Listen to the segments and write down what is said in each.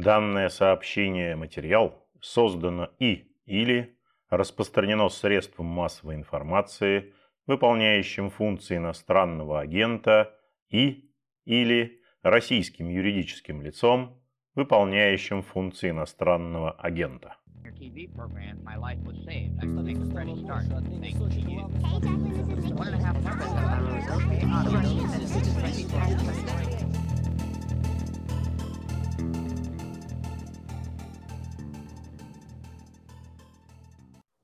Данное сообщение материал создано и или распространено средством массовой информации, выполняющим функции иностранного агента и или российским юридическим лицом, выполняющим функции иностранного агента. TV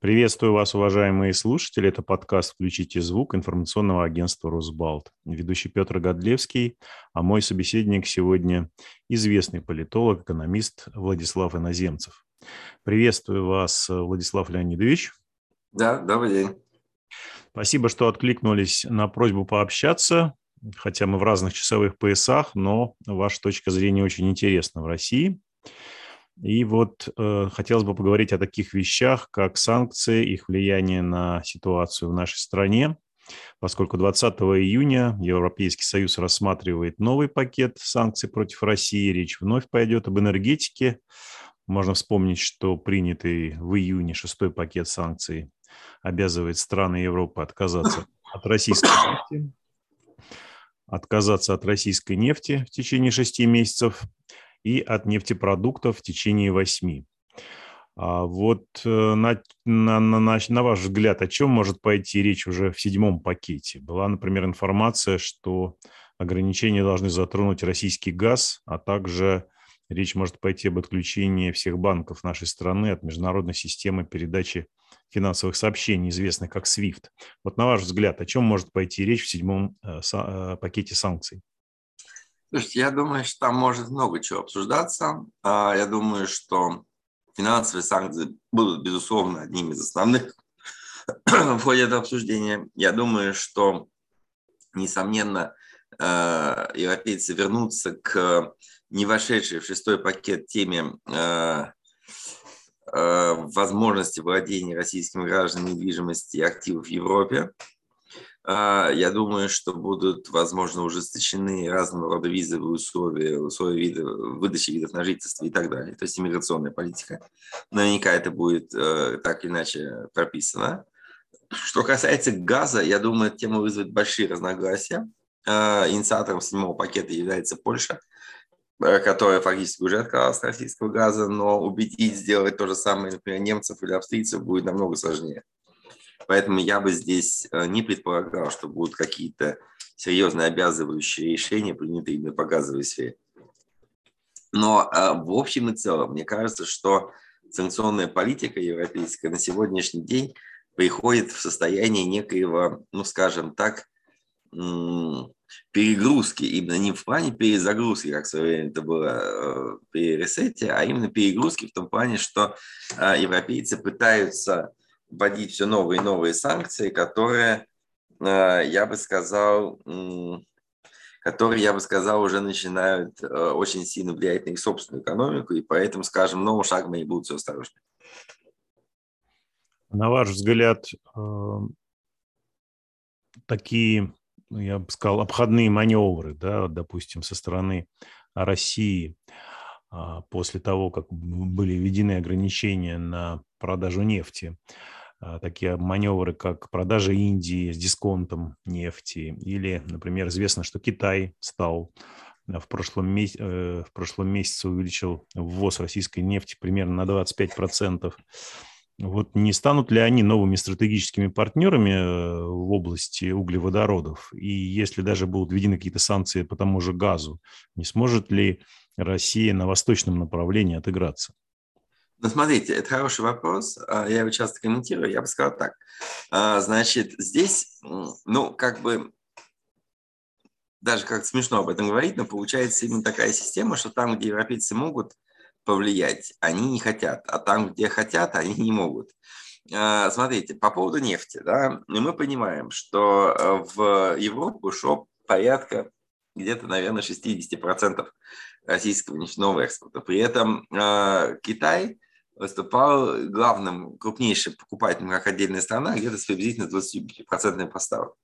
Приветствую вас, уважаемые слушатели. Это подкаст «Включите звук» информационного агентства «Росбалт». Ведущий Петр Годлевский, а мой собеседник сегодня известный политолог, экономист Владислав Иноземцев. Приветствую вас, Владислав Леонидович. Да, добрый день. Спасибо, что откликнулись на просьбу пообщаться, хотя мы в разных часовых поясах, но ваша точка зрения очень интересна в России. И вот э, хотелось бы поговорить о таких вещах, как санкции, их влияние на ситуацию в нашей стране, поскольку 20 июня Европейский Союз рассматривает новый пакет санкций против России. Речь вновь пойдет об энергетике. Можно вспомнить, что принятый в июне шестой пакет санкций обязывает страны Европы отказаться от российской нефти, отказаться от российской нефти в течение шести месяцев и от нефтепродуктов в течение восьми. А вот э, на, на, на, на ваш взгляд, о чем может пойти речь уже в седьмом пакете? Была, например, информация, что ограничения должны затронуть российский газ, а также речь может пойти об отключении всех банков нашей страны от международной системы передачи финансовых сообщений, известной как SWIFT. Вот на ваш взгляд, о чем может пойти речь в седьмом э, э, пакете санкций? Слушайте, я думаю, что там может много чего обсуждаться. А, я думаю, что финансовые санкции будут, безусловно, одним из основных в ходе этого обсуждения. Я думаю, что, несомненно, э, европейцы вернутся к не вошедшей в шестой пакет теме э, э, возможности владения российскими гражданами недвижимости и активов в Европе. А, я думаю, что будут, возможно, ужесточены разного рода визовые условия, условия вида, выдачи видов на жительство и так далее. То есть иммиграционная политика. Наверняка это будет э, так или иначе прописано. Что касается газа, я думаю, эта тема вызовет большие разногласия. Э, инициатором седьмого пакета является Польша, э, которая фактически уже отказалась от российского газа, но убедить сделать то же самое, например, немцев или австрийцев будет намного сложнее. Поэтому я бы здесь э, не предполагал, что будут какие-то серьезные обязывающие решения, принятые именно по газовой сфере. Но э, в общем и целом, мне кажется, что санкционная политика европейская на сегодняшний день приходит в состояние некоего, ну скажем так, перегрузки, именно не в плане перезагрузки, как в свое время это было э, при ресете, а именно перегрузки в том плане, что европейцы пытаются вводить все новые и новые санкции, которые, э, я бы сказал, которые, я бы сказал, уже начинают э, очень сильно влиять на их собственную экономику, и поэтому, скажем, новым шагом они будут все осторожнее. На ваш взгляд, э, такие, ну, я бы сказал, обходные маневры, да, допустим, со стороны России а, после того, как были введены ограничения на продажу нефти, такие маневры, как продажа Индии с дисконтом нефти, или, например, известно, что Китай стал э, в прошлом, месяце, э, в прошлом месяце увеличил ввоз российской нефти примерно на 25%. Вот не станут ли они новыми стратегическими партнерами э, в области углеводородов? И если даже будут введены какие-то санкции по тому же газу, не сможет ли Россия на восточном направлении отыграться? Ну, смотрите, это хороший вопрос. А, я его часто комментирую. Я бы сказал так. А, значит, здесь, ну, как бы, даже как смешно об этом говорить, но получается именно такая система, что там, где европейцы могут повлиять, они не хотят, а там, где хотят, они не могут. А, смотрите, по поводу нефти, да, мы понимаем, что в Европу шло порядка где-то, наверное, 60% российского нефтяного экспорта. При этом Китай выступал главным, крупнейшим покупателем как отдельная страна, где-то с приблизительно 20% поставок.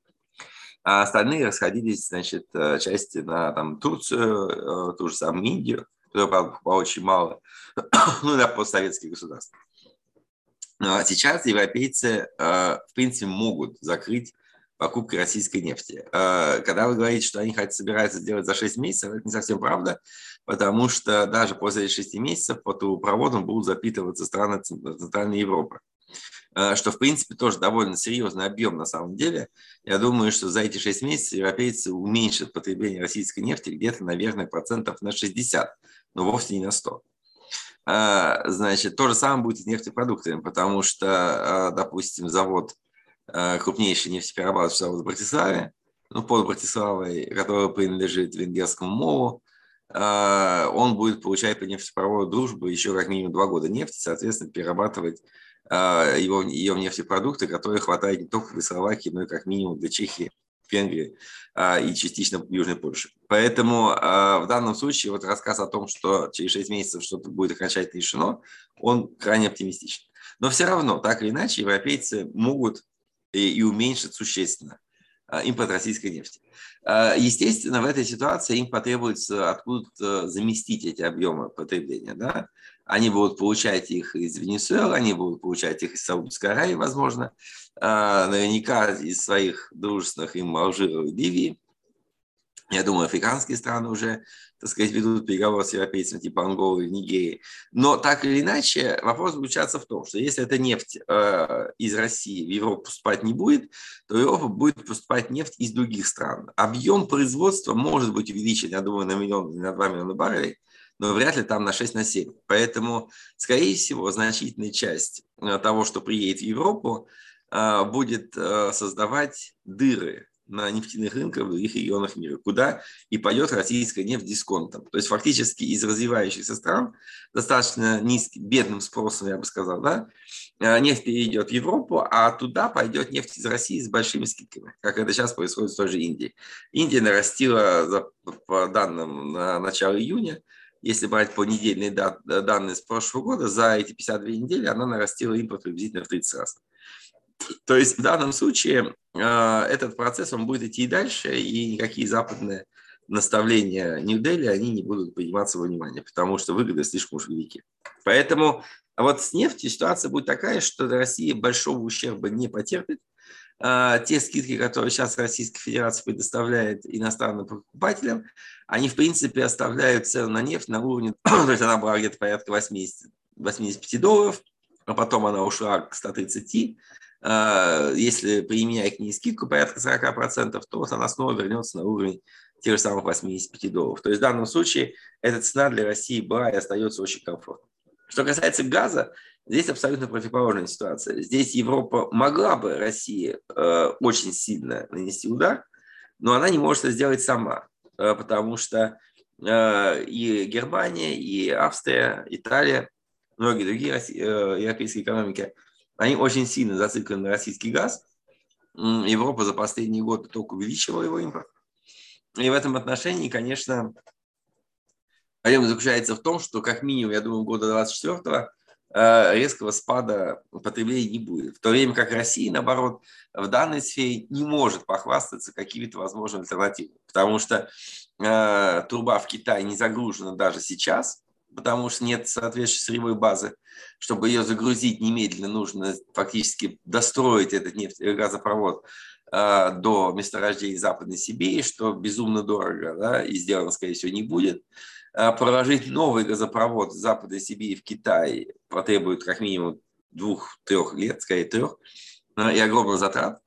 А остальные расходились, значит, э, части на там, Турцию, э, ту же самую Индию, которое, правда, покупало очень мало, ну, да, постсоветских государств. А сейчас европейцы, в принципе, могут закрыть покупкой российской нефти. Когда вы говорите, что они хотят, собираются сделать за 6 месяцев, это не совсем правда, потому что даже после 6 месяцев по трубопроводам будут запитываться страны Центральной Европы. Э, что, в принципе, тоже довольно серьезный объем на самом деле. Я думаю, что за эти 6 месяцев европейцы уменьшат потребление российской нефти где-то, наверное, процентов на 60, но вовсе не на 100. Э, значит, то же самое будет с нефтепродуктами, потому что, э, допустим, завод, крупнейший нефтеперерабатывающий завод в Братиславе, ну, под Братиславой, который принадлежит венгерскому МОЛу, он будет получать по нефтепроводу дружбы еще как минимум два года нефти, соответственно, перерабатывать а, его, ее нефтепродукты, которые хватает не только для Словакии, но и как минимум для Чехии, Венгрии и частично Южной Польши. Поэтому в данном случае вот рассказ о том, что через 6 месяцев что-то будет окончательно решено, он крайне оптимистичен. Но все равно, так или иначе, европейцы могут и, и уменьшить существенно импорт российской нефти. Естественно, в этой ситуации им потребуется откуда-то заместить эти объемы потребления. Да? Они будут получать их из Венесуэлы, они будут получать их из Саудовской Аравии, возможно, а, наверняка из своих дружественных им Алжира и Ливии. Я думаю, африканские страны уже, так сказать, ведут переговоры с европейцами типа Анголы и Нигерии. Но так или иначе, вопрос заключается в том, что если эта нефть э, из России в Европу поступать не будет, то Европа будет поступать нефть из других стран. Объем производства может быть увеличен, я думаю, на миллион, на два миллиона баррелей, но вряд ли там на 6 на 7. Поэтому, скорее всего, значительная часть э, того, что приедет в Европу, э, будет э, создавать дыры на нефтяных рынках в других регионах мира, куда и пойдет российская нефть дисконтом. То есть фактически из развивающихся стран достаточно низким, бедным спросом, я бы сказал, да, нефть перейдет в Европу, а туда пойдет нефть из России с большими скидками, как это сейчас происходит в той же Индии. Индия нарастила, по данным на начало июня, если брать по недельные данные с прошлого года, за эти 52 недели она нарастила импорт приблизительно в 30 раз. То есть в данном случае э, этот процесс он будет идти и дальше, и никакие западные наставления Нью-Дели, они не будут приниматься во внимание, потому что выгоды слишком уж велики. Поэтому вот с нефтью ситуация будет такая, что Россия большого ущерба не потерпит, а, те скидки, которые сейчас Российская Федерация предоставляет иностранным покупателям, они, в принципе, оставляют цену на нефть на уровне, то есть она была где-то порядка 80, 85 долларов, а потом она ушла к 130. А, если применять к ней скидку порядка 40%, то она снова вернется на уровень тех же самых 85 долларов. То есть в данном случае эта цена для России была и остается очень комфортной. Что касается газа, Здесь абсолютно противоположная ситуация. Здесь Европа могла бы России э, очень сильно нанести удар, но она не может это сделать сама, э, потому что э, и Германия, и Австрия, Италия, многие другие э, европейские экономики, они очень сильно зациклены на российский газ. Европа за последние годы только увеличивала его импорт. И в этом отношении, конечно, проблема заключается в том, что как минимум, я думаю, года 24 Э, резкого спада потребления не будет. В то время как Россия, наоборот, в данной сфере не может похвастаться какими-то возможными альтернативами, потому что э, труба в Китае не загружена даже сейчас, потому что нет соответствующей сырьевой базы. Чтобы ее загрузить немедленно, нужно фактически достроить этот нефть, э, газопровод э, до месторождения Западной Сибири, что безумно дорого да, и сделано, скорее всего, не будет. Э, проложить новый газопровод с Западной Сибири в Китай потребует как минимум двух-трех лет, скорее трех, и огромных затрат.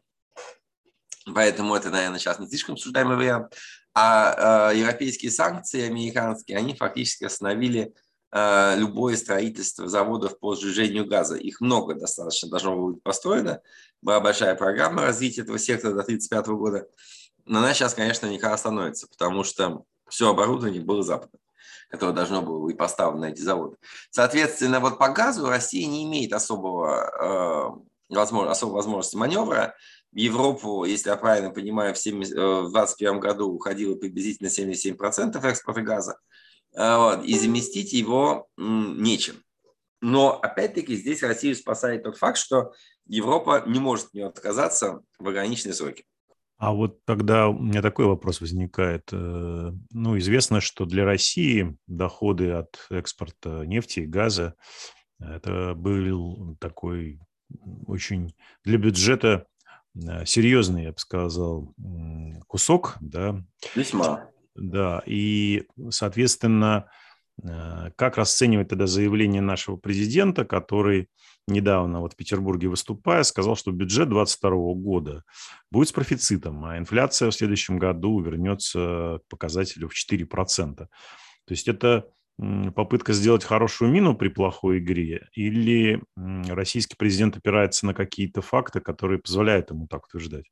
Поэтому это, наверное, сейчас не слишком обсуждаемый вариант. А э, европейские санкции американские, они фактически остановили э, любое строительство заводов по сжижению газа. Их много достаточно должно быть построено. Была большая программа развития этого сектора до 1935 года. Но она сейчас, конечно, никогда остановится, потому что все оборудование было западным которое должно было быть поставлено на эти заводы. Соответственно, вот по газу Россия не имеет особого, э, возможно, особой возможности маневра. В Европу, если я правильно понимаю, в 2021 э, году уходило приблизительно 77% экспорта газа, э, вот, и заместить его нечем. Но, опять-таки, здесь Россию спасает тот факт, что Европа не может от нее отказаться в ограниченные сроки. А вот тогда у меня такой вопрос возникает. Э, ну, известно, что для России доходы от экспорта нефти и газа это был такой очень для бюджета серьезный, я бы сказал, кусок, да. Весьма. Да, и, соответственно, э, как расценивать тогда заявление нашего президента, который недавно вот в Петербурге выступая, сказал, что бюджет 2022 года будет с профицитом, а инфляция в следующем году вернется к показателю в 4%. То есть это попытка сделать хорошую мину при плохой игре, или российский президент опирается на какие-то факты, которые позволяют ему так утверждать?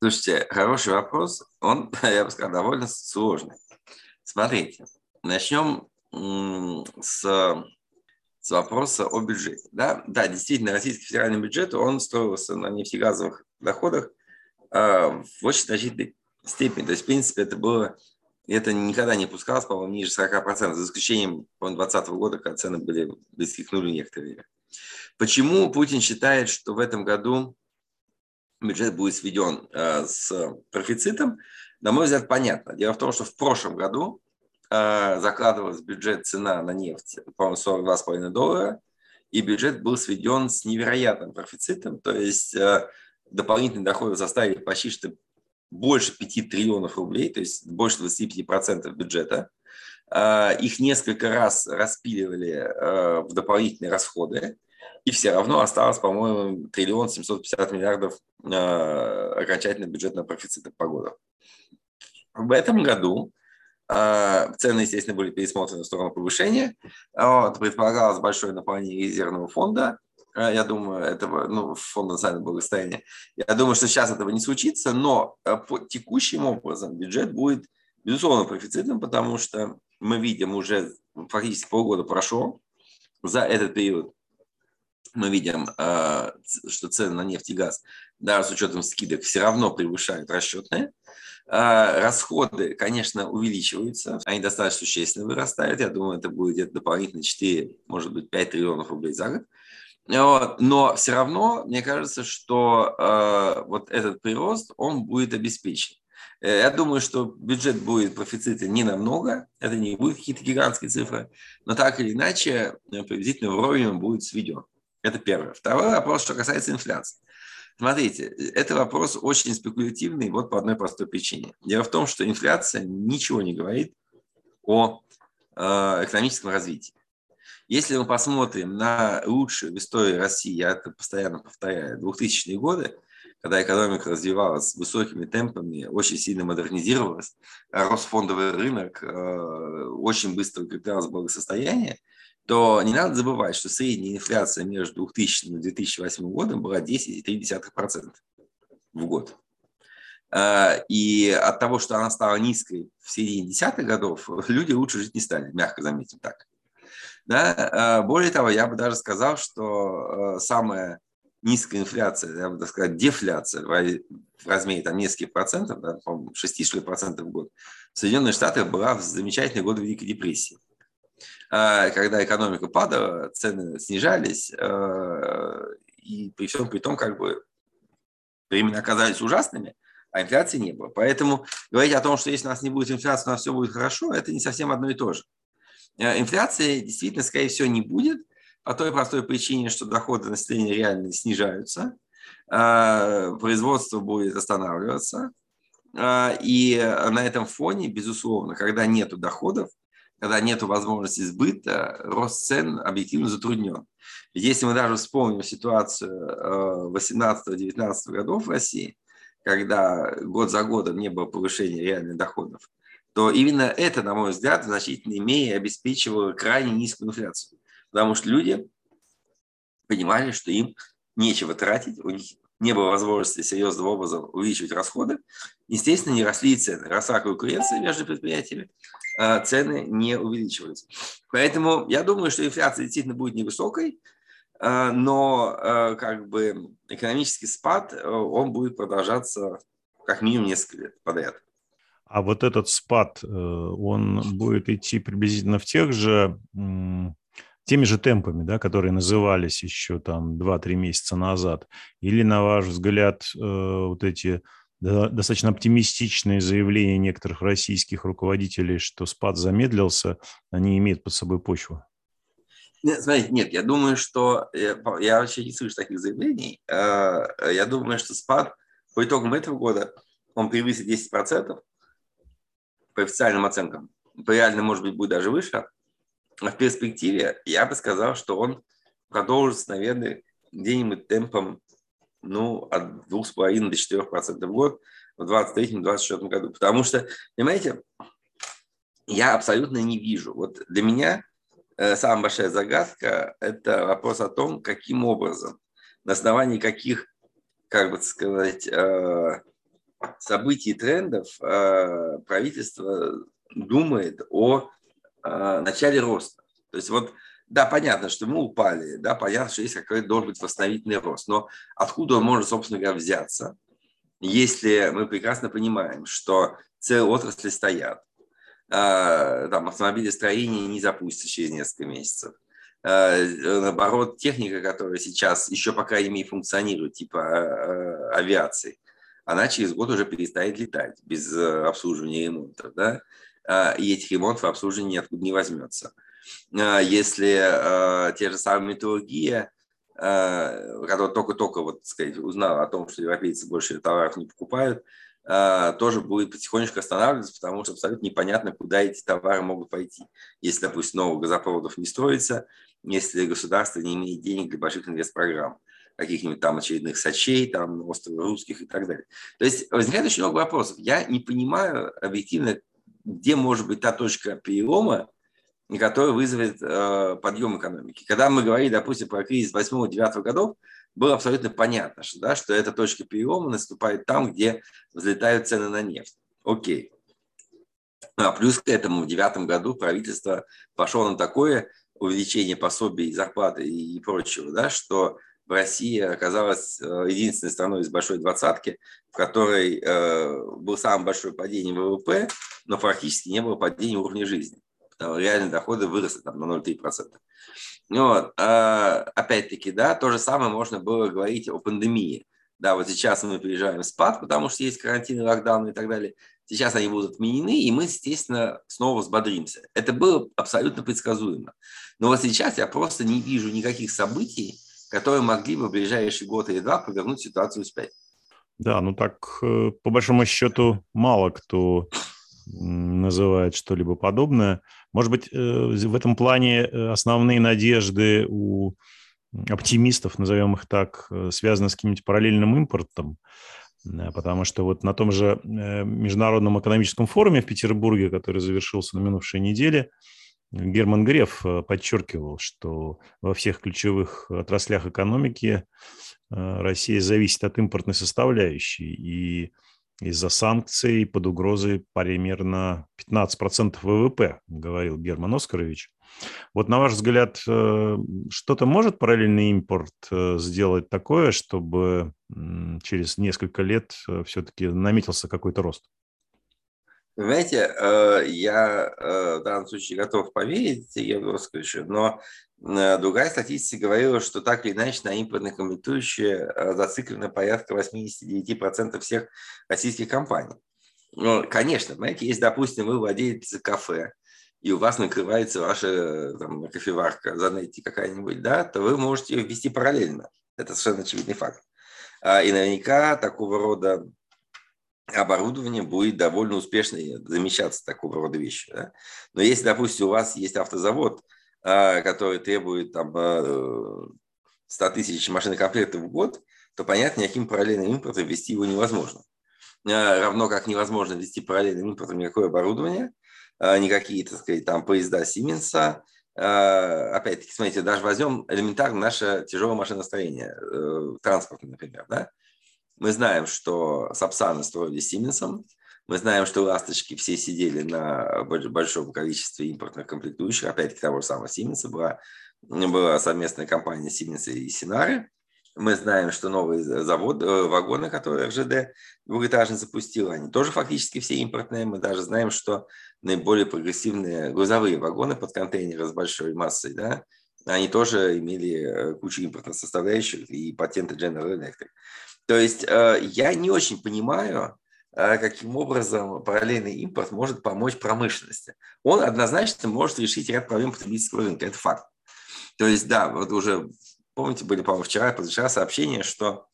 Слушайте, хороший вопрос. Он, я бы сказал, довольно сложный. Смотрите, начнем с с вопроса о бюджете. Да, да действительно, российский федеральный бюджет, он строился на нефтегазовых доходах э, в очень значительной степени. То есть, в принципе, это было, это никогда не пускалось, по-моему, ниже 40%, за исключением, по-моему, 2020 года, когда цены были близки к нулю некоторое. Почему Путин считает, что в этом году бюджет будет сведен э, с профицитом? На мой взгляд, понятно. Дело в том, что в прошлом году Э, закладывалась бюджет цена на нефть, по-моему, 42,5 доллара, и бюджет был сведен с невероятным профицитом, то есть э, дополнительные доходы составили почти что больше 5 триллионов рублей, то есть больше 25% бюджета. Э, их несколько раз распиливали в дополнительные расходы, и все равно осталось, по-моему, триллион 750 миллиардов окончательно бюджетного профицита по году. В этом году а, цены, естественно, были пересмотрены в сторону повышения. Вот, предполагалось большое наполнение резервного фонда. А, я думаю, этого, ну, фонда национального благосостояния. Я думаю, что сейчас этого не случится, но а, по текущим образом бюджет будет, безусловно, профицитным, потому что мы видим уже фактически полгода прошло. За этот период мы видим, что цены на нефть и газ, даже с учетом скидок, все равно превышают расчетные. А, расходы, конечно, увеличиваются, они достаточно существенно вырастают. Я думаю, это будет где-то дополнительно 4, может быть, 5 триллионов рублей за год. Вот. Но все равно, мне кажется, что э, вот этот прирост, он будет обеспечен. Э, я думаю, что бюджет будет профицита не намного, это не будет какие-то гигантские цифры, но так или иначе э, приблизительно вровень он будет сведен. Это первое. Второй вопрос, что касается инфляции. Смотрите, это вопрос очень спекулятивный вот по одной простой причине. Дело в том, что инфляция ничего не говорит о э, экономическом развитии. Если мы посмотрим на лучшие в истории России, я это постоянно повторяю, 2000-е годы, когда экономика развивалась высокими темпами, очень сильно модернизировалась, рос фондовый рынок, э, очень быстро укреплялось благосостояние – то не надо забывать, что средняя инфляция между 2000 и 2008 годом была 10,3% в год. А, и от того, что она стала низкой в середине десятых годов, люди лучше жить не стали, мягко заметим так. Да? А, более того, я бы даже сказал, что а, самая низкая инфляция, я бы так сказать, дефляция в размере там, нескольких процентов, да, по 6 процентов в год, в Соединенных Штатах была в замечательные годы Великой депрессии. А, когда экономика падала, цены снижались, а, и при всем при том, как бы времена оказались ужасными, а инфляции не было. Поэтому говорить о том, что если у нас не будет инфляции, у нас все будет хорошо, это не совсем одно и то же. А, инфляции действительно, скорее всего, не будет по той простой причине, что доходы населения реально снижаются, производство будет останавливаться, и на этом фоне, безусловно, когда нет доходов, когда нет возможности сбыта, рост цен объективно затруднен. Если мы даже вспомним ситуацию 18-19 э, годов в России, когда год за годом не было повышения реальных доходов, то именно это, на мой взгляд, в значительной мере обеспечивало крайне низкую инфляцию. Потому что люди понимали, что им нечего тратить, у них не было возможности серьезным образом увеличивать расходы, естественно, не росли цены. Росла конкуренция между предприятиями, а цены не увеличивались. Поэтому я думаю, что инфляция действительно будет невысокой, а, но а, как бы экономический спад, он будет продолжаться как минимум несколько лет подряд. А вот этот спад, э, он будет идти приблизительно в тех же теми же темпами, да, которые назывались еще там 2-3 месяца назад? Или, на ваш взгляд, э, вот эти достаточно оптимистичные заявления некоторых российских руководителей, что спад замедлился, они имеют под собой почву? Нет, смотрите, нет, я думаю, что я, я вообще не слышу таких заявлений. Э, я думаю, что спад по итогам этого года он превысит 10% по официальным оценкам. По реальным, может быть, будет даже выше. А в перспективе я бы сказал, что он продолжится, наверное, где-нибудь темпом ну, от 2,5 до 4% в год в 2023-2024 году. Потому что, понимаете, я абсолютно не вижу. Вот для меня Э, самая большая загадка – это вопрос о том, каким образом, на основании каких, как бы сказать, э, событий и трендов э, правительство думает о начале роста. То есть вот, да, понятно, что мы упали, да, понятно, что есть какой-то должен быть восстановительный рост, но откуда он может, собственно говоря, взяться, если мы прекрасно понимаем, что целые отрасли стоят, а, там, автомобилестроение не запустится через несколько месяцев. Наоборот, техника, которая сейчас еще, по крайней функционирует, типа авиации, она через год уже перестает летать без э, обслуживания и ремонтов. Да? И этих ремонтов обслуживания ниоткуда не возьмется. Если те же самые металлургия, которая только-только вот, сказать, узнала о том, что европейцы больше товаров не покупают, а, тоже будет потихонечку останавливаться, потому что абсолютно непонятно, куда эти товары могут пойти. Если, допустим, новых газопроводов не строится, если государство не имеет денег для больших инвестпрограмм, каких-нибудь там очередных сочей, там, острова русских и так далее. То есть возникает очень много вопросов. Я не понимаю объективно, где может быть та точка перелома, которая вызовет э, подъем экономики. Когда мы говорили, допустим, про кризис 8-9 годов, было абсолютно понятно, что, да, что эта точка перелома наступает там, где взлетают цены на нефть. Окей. А плюс к этому в девятом году правительство пошло на такое увеличение пособий, зарплаты и прочего, да, что в России оказалась э, единственной страной из большой двадцатки, в которой э, был самое большое падение ВВП, но практически не было падения уровня жизни. Реальные доходы выросли там, на 0,3%. Вот. А, опять-таки, да, то же самое можно было говорить о пандемии. Да, вот сейчас мы переезжаем в спад, потому что есть карантин, локдаун и так далее. Сейчас они будут отменены, и мы, естественно, снова взбодримся. Это было абсолютно предсказуемо. Но вот сейчас я просто не вижу никаких событий, которые могли бы в ближайший год или два повернуть ситуацию вспять. Да, ну так, э, по большому счету, мало кто называет что-либо подобное. Может быть, э, в этом плане э, основные надежды у оптимистов, назовем их так, связаны с каким-нибудь параллельным импортом, потому что вот на том же Международном экономическом форуме в Петербурге, который завершился на минувшей неделе, Герман Греф подчеркивал, что во всех ключевых отраслях экономики Россия зависит от импортной составляющей, и из-за санкций под угрозой примерно 15% ВВП, говорил Герман Оскарович. Вот на ваш взгляд, э, что-то может параллельный импорт э, сделать такое, чтобы через несколько лет э, все-таки наметился какой-то рост? Знаете, я в данном случае готов поверить Евгению Оскаровичу, но Э, другая статистика говорила, что так или иначе на импортные комплектующие э, зациклено порядка 89% всех российских компаний. Ну, конечно, знаете, если, допустим, вы владеете кафе, и у вас накрывается ваша там, кофеварка, знаете, какая-нибудь, да, то вы можете ее ввести параллельно. Это совершенно очевидный факт. А, и наверняка такого рода оборудование будет довольно успешно замещаться такого рода вещи. Да? Но если, допустим, у вас есть автозавод, а, который требует там 100 тысяч машинокомплектов в год, то, понятно, никаким параллельным импортом ввести его невозможно. А, равно как невозможно ввести параллельным импортом никакое оборудование, а, никакие, так сказать, там поезда Siemens. Опять-таки, смотрите, даже возьмем элементарно наше тяжелое машиностроение, э, транспорт, например, да? Мы знаем, что Сапсаны строили Сименсом, мы знаем, что ласточки все сидели на большом количестве импортных комплектующих. Опять-таки того же самого Siemens была, была совместная компания Siemens и Синары. Мы знаем, что новые заводы, э, вагоны, которые РЖД двухэтажно запустил, они тоже фактически все импортные. Мы даже знаем, что наиболее прогрессивные грузовые вагоны под контейнеры с большой массой, да, они тоже имели э, кучу импортных составляющих и патенты General Electric. То есть э, я не очень понимаю, а, каким образом параллельный импорт может помочь промышленности. Он однозначно может решить ряд проблем потребительского рынка, это факт. То есть, да, вот уже, помните, были, по-моему, вчера, позавчера сообщения, что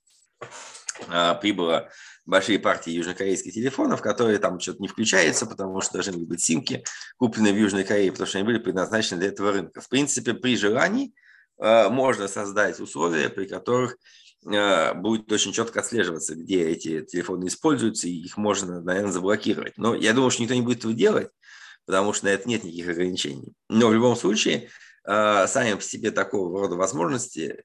э, прибыло большие партии южнокорейских телефонов, которые там что-то не включаются, потому что должны быть симки, купленные в Южной Корее, потому что они были предназначены для этого рынка. В принципе, при желании э, можно создать условия, при которых Э, будет очень четко отслеживаться, где эти телефоны используются, и их можно, наверное, заблокировать. Но я думаю, что никто не будет этого делать, потому что на это нет никаких ограничений. Но в любом случае, э, сами по себе такого рода возможности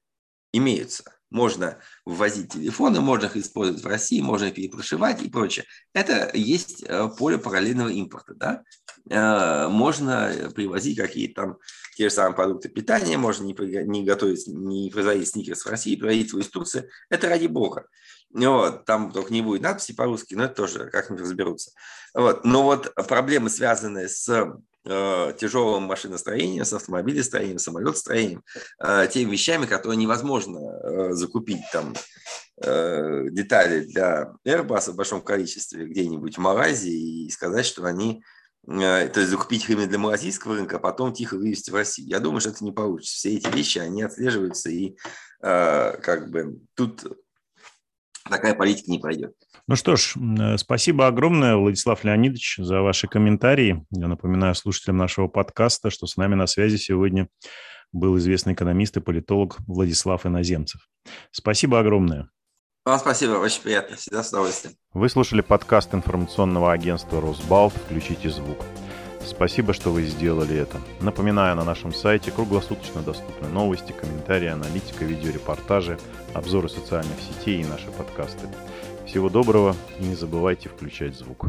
имеются можно ввозить телефоны, можно их использовать в России, можно перепрошивать и прочее. Это есть э, поле параллельного импорта. Да? Э, можно привозить какие-то там те же самые продукты питания, можно не, готовить, не производить сникерс в России, производить его из Турции. Это ради бога. Вот, там только не будет надписи по-русски, но это тоже как-нибудь разберутся. Вот. Но вот проблемы, связанные с тяжелым машиностроением, с автомобилестроением, самолетостроением, э, теми вещами, которые невозможно э, закупить там э, детали для Airbus в большом количестве где-нибудь в Малайзии и сказать, что они э, то есть закупить их именно для малазийского рынка, а потом тихо вывести в Россию. Я думаю, что это не получится. Все эти вещи, они отслеживаются, и э, как бы тут такая политика не пройдет. Ну что ж, э, спасибо огромное, Владислав Леонидович, за ваши комментарии. Я напоминаю слушателям нашего подкаста, что с нами на связи сегодня был известный экономист и политолог Владислав Иноземцев. Спасибо огромное. Вам спасибо, очень приятно, всегда с удовольствием. Вы слушали подкаст информационного агентства «Росбалт». Включите звук. Спасибо, что вы сделали это. Напоминаю, на нашем сайте круглосуточно доступны новости, комментарии, аналитика, видеорепортажи, обзоры социальных сетей и наши подкасты. Всего доброго и не забывайте включать звук.